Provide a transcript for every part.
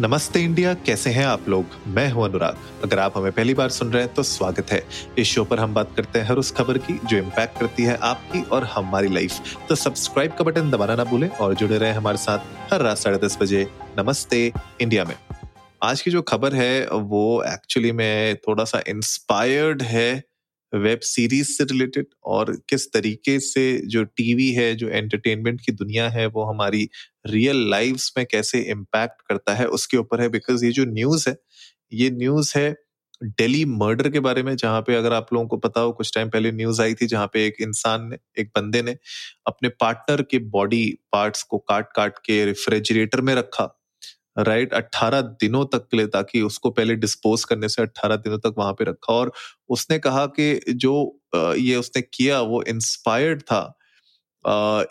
नमस्ते इंडिया, कैसे हैं आप लोग? मैं हूँ अनुराग। अगर आप हमें पहली बार सुन रहे हैं तो स्वागत है। इस शो पर हम बात करते हैं हर उस खबर की जो इम्पैक्ट करती है आपकी और हमारी लाइफ तो सब्सक्राइब का बटन दबाना ना भूलें और जुड़े रहे हमारे साथ हर रात साढ़े दस बजे नमस्ते इंडिया में। आज की जो खबर है, वो एक्चुअली में थोड़ा सा इंस्पायर्ड है वेब सीरीज़ से रिलेटेड और किस तरीके से जो टीवी है, जो एंटरटेनमेंट की दुनिया है, वो हमारी रियल लाइफ्स में कैसे इम्पैक्ट करता है, उसके ऊपर है। बिकॉज़ ये जो न्यूज़ है, ये न्यूज़ है दिल्ली मर्डर के बारे में, जहाँ पे अगर आप लोगों को पता हो, कुछ टाइम पहले न्यूज़ आई थी, जहाँ पे एक इंसान ने, एक बंदे ने अपने पार्टनर के बॉडी पार्ट्स को काट काट के रेफ्रिजरेटर में रखा। राइट अट्ठारह दिनों तक के लिए ताकि उसको पहले डिस्पोज करने से अट्ठारह दिनों तक वहाँ पे रखा। और उसने कहा कि जो ये उसने किया वो इंस्पायर्ड था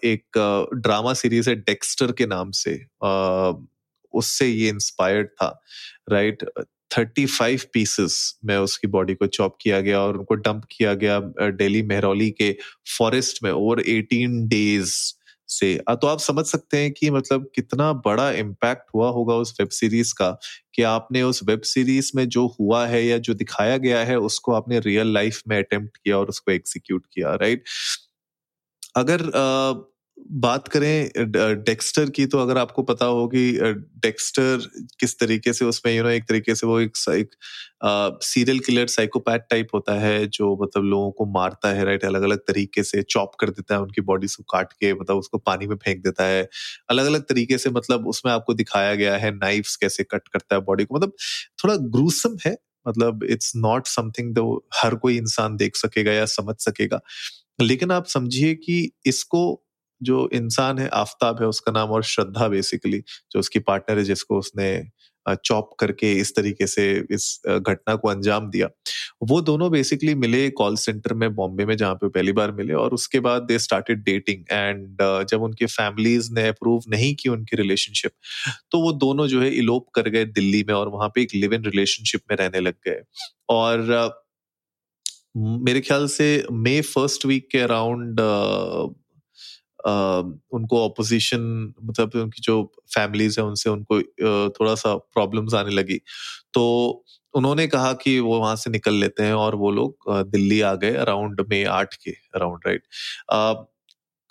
एक ड्रामा सीरीज़ है डेक्स्टर के नाम से। उससे ये इंस्पायर्ड था राइट थर्टी फाइव पीसेस में उसकी बॉडी को चॉप किया गया और उनको डंप किया गया डेली मेहरौली के फॉरेस्ट में ओवर एटीन डेज़ से। तो आप समझ सकते हैं कि मतलब कितना बड़ा इम्पैक्ट हुआ होगा उस वेब सीरीज़ का कि आपने उस वेब सीरीज़ में जो हुआ है या जो दिखाया गया है, उसको आपने रियल लाइफ में अटेम्प्ट किया और उसको एग्जीक्यूट किया राइट अगर बात करें डेक्स्टर की तो अगर आपको पता हो कि डेक्स्टर किस तरीके से उसमें यू नो एक तरीके से वो एक, एक सीरियल किलर साइकोपैथ टाइप होता है जो मतलब लोगों को मारता है राइट अलग अलग तरीके से चॉप कर देता है उनकी बॉडी को काट के मतलब उसको पानी में फेंक देता है। अलग अलग तरीके से मतलब उसमें आपको दिखाया गया है नाइफ्स कैसे कट करता है बॉडी को। मतलब थोड़ा ग्रूसम है मतलब इट्स नॉट समथिंग दो हर कोई इंसान देख सकेगा या समझ सकेगा। लेकिन आप समझिए कि इसको जो इंसान है, आफ्ताब है, उसका नाम और श्रद्धा बेसिकली जो उसकी पार्टनर है, जिसको उसने चॉप करके इस तरीके से इस घटना को अंजाम दिया। वो दोनों बेसिकली मिले कॉल सेंटर में, बॉम्बे में, जहाँ पे पहली बार मिले और उसके बाद दे स्टार्टेड डेटिंग एंड जब उनके फैमिलीज़ ने अप्रूव नहीं की उनकी रिलेशनशिप तो वो दोनों जो है इलोप कर गए दिल्ली में और वहाँ पे एक लिव इन रिलेशनशिप में रहने लग गए। और मेरे ख्याल से मे फ़र्स्ट वीक के अराउंड उनको अपोजिशन मतलब उनकी जो फैमिलीज़ है, उनसे उनको थोड़ा सा प्रॉब्लम्स आने लगी। तो उन्होंने कहा कि वो वहाँ से निकल लेते हैं और वो लोग दिल्ली आ गए अराउंड मे आठ के अराउंड राइट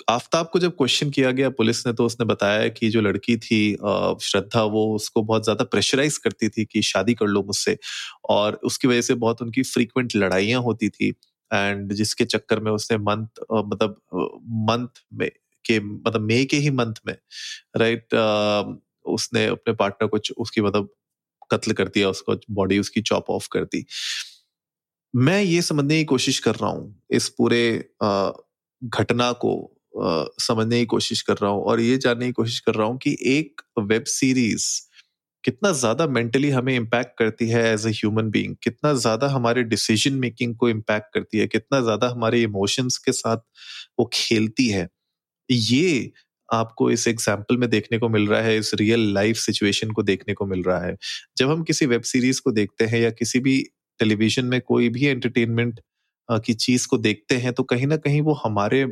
आफ्ताब को जब क्वेश्चन किया गया पुलिस ने तो उसने बताया कि जो लड़की थी श्रद्धा, वो उसको बहुत ज़्यादा प्रेशराइज करती थी कि शादी कर लो मुझसे और उसकी वजह से बहुत उनकी फ्रीक्वेंट लड़ाइयाँ होती थी। एंड जिसके चक्कर में उसने मंथ मतलब मंथ में के मतलब मई के ही मंथ में राइट उसने अपने पार्टनर को उसकी मतलब कत्ल कर दिया, उसको बॉडी उसकी चॉप ऑफ़ कर दी। मैं ये समझने की कोशिश कर रहा हूँ, इस पूरे घटना को समझने की कोशिश कर रहा हूँ और ये जानने की कोशिश कर रहा हूँ कि एक वेब सीरीज़ कितना ज़्यादा मेंटली हमें इम्पैक्ट करती है एज ए ह्यूमन बीइंग कितना ज़्यादा हमारे डिसीज़न मेकिंग को इम्पैक्ट करती है? कितना ज़्यादा हमारे इमोशंस के साथ वो खेलती है? ये आपको इस एग्ज़ाम्पल में देखने को मिल रहा है, इस रियल लाइफ सिचुएशन को देखने को मिल रहा है। जब हम किसी वेब सीरीज़ को देखते हैं या किसी भी टेलीविज़न में कोई भी एंटरटेनमेंट की चीज़ को देखते हैं तो कहीं ना कहीं वो हमारे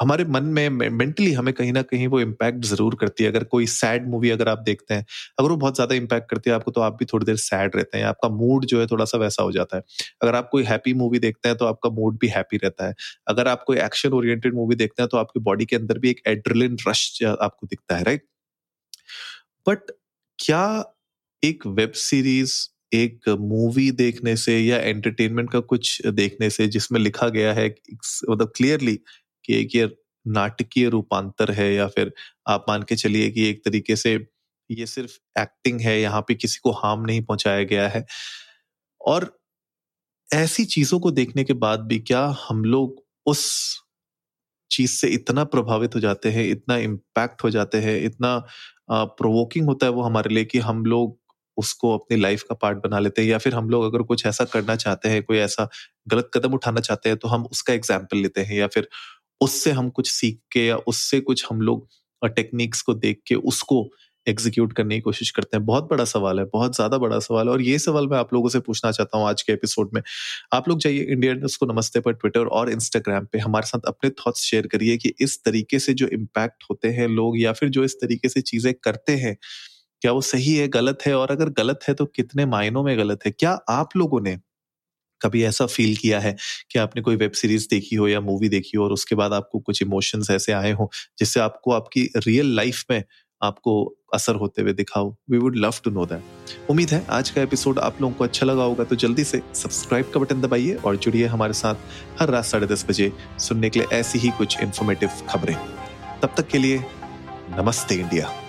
हमारे मन में मेंटली हमें कहीं ना कहीं वो इम्पैक्ट ज़रूर करती है। अगर कोई सैड मूवी अगर आप देखते हैं, अगर वो बहुत ज़्यादा इम्पैक्ट करती है, आपको तो आप भी थोड़ी देर सैड रहते हैं, आपका मूड जो है थोड़ा सा वैसा हो जाता है। अगर आप कोई हैप्पी मूवी देखते हैं तो आपका मूड भी हैप्पी रहता है। अगर आप कोई एक्शन ओरिएंटेड मूवी देखते हैं तो आपकी बॉडी के अंदर भी एक एड्रिलिन रश आपको दिखता है राइट बट क्या एक वेब सीरीज़ एक मूवी देखने से या एंटरटेनमेंट का कुछ देखने से, जिसमें लिखा गया है मतलब क्लियरली कि एक ये नाटकीय रूपांतर है या फिर आप मान के चलिए कि एक तरीके से ये सिर्फ़ एक्टिंग है, यहाँ पे किसी को हार्म नहीं पहुँचाया गया है। और ऐसी चीज़ों को देखने के बाद भी क्या हम लोग उस चीज़ से इतना प्रभावित हो जाते हैं, इतना इम्पैक्ट हो जाते हैं, इतना प्रोवोकिंग होता है वो हमारे लिए कि हम लोग उसको अपनी लाइफ का पार्ट बना लेते हैं या फिर हम लोग अगर कुछ ऐसा करना चाहते हैं, कोई ऐसा गलत कदम उठाना चाहते हैं तो हम उसका एग्ज़ाम्पल लेते हैं या फिर उससे हम कुछ सीख के या उससे कुछ हम लोग टेक्निक्स को देख के उसको एग्जीक्यूट करने की कोशिश करते हैं। बहुत बड़ा सवाल है, बहुत ज़्यादा बड़ा सवाल है और ये सवाल मैं आप लोगों से पूछना चाहता हूँ आज के एपिसोड में। आप लोग जाइए इंडिया न्यूज़ को नमस्ते पर ट्विटर और इंस्टाग्राम पे। हमारे साथ अपने थॉट्स शेयर करिए कि इस तरीके से जो इम्पैक्ट होते हैं लोग या फिर जो इस तरीके से चीज़ें करते हैं, क्या वो सही है, गलत है? और अगर गलत है तो कितने मायनों में गलत है? क्या आप लोगों ने कभी ऐसा फील किया है कि आपने कोई वेब सीरीज़ देखी हो या मूवी देखी हो और उसके बाद आपको कुछ इमोशंस ऐसे आए हो जिससे आपको आपकी रियल लाइफ में आपको असर होते हुए दिखाओ we would love to know that उम्मीद है आज का एपिसोड आप लोगों को अच्छा लगा होगा तो जल्दी से सब्सक्राइब का बटन दबाइए और जुड़िए हमारे साथ हर रात साढ़े दस बजे सुनने के लिए ऐसी ही कुछ इन्फॉर्मेटिव खबरें। तब तक के लिए नमस्ते इंडिया।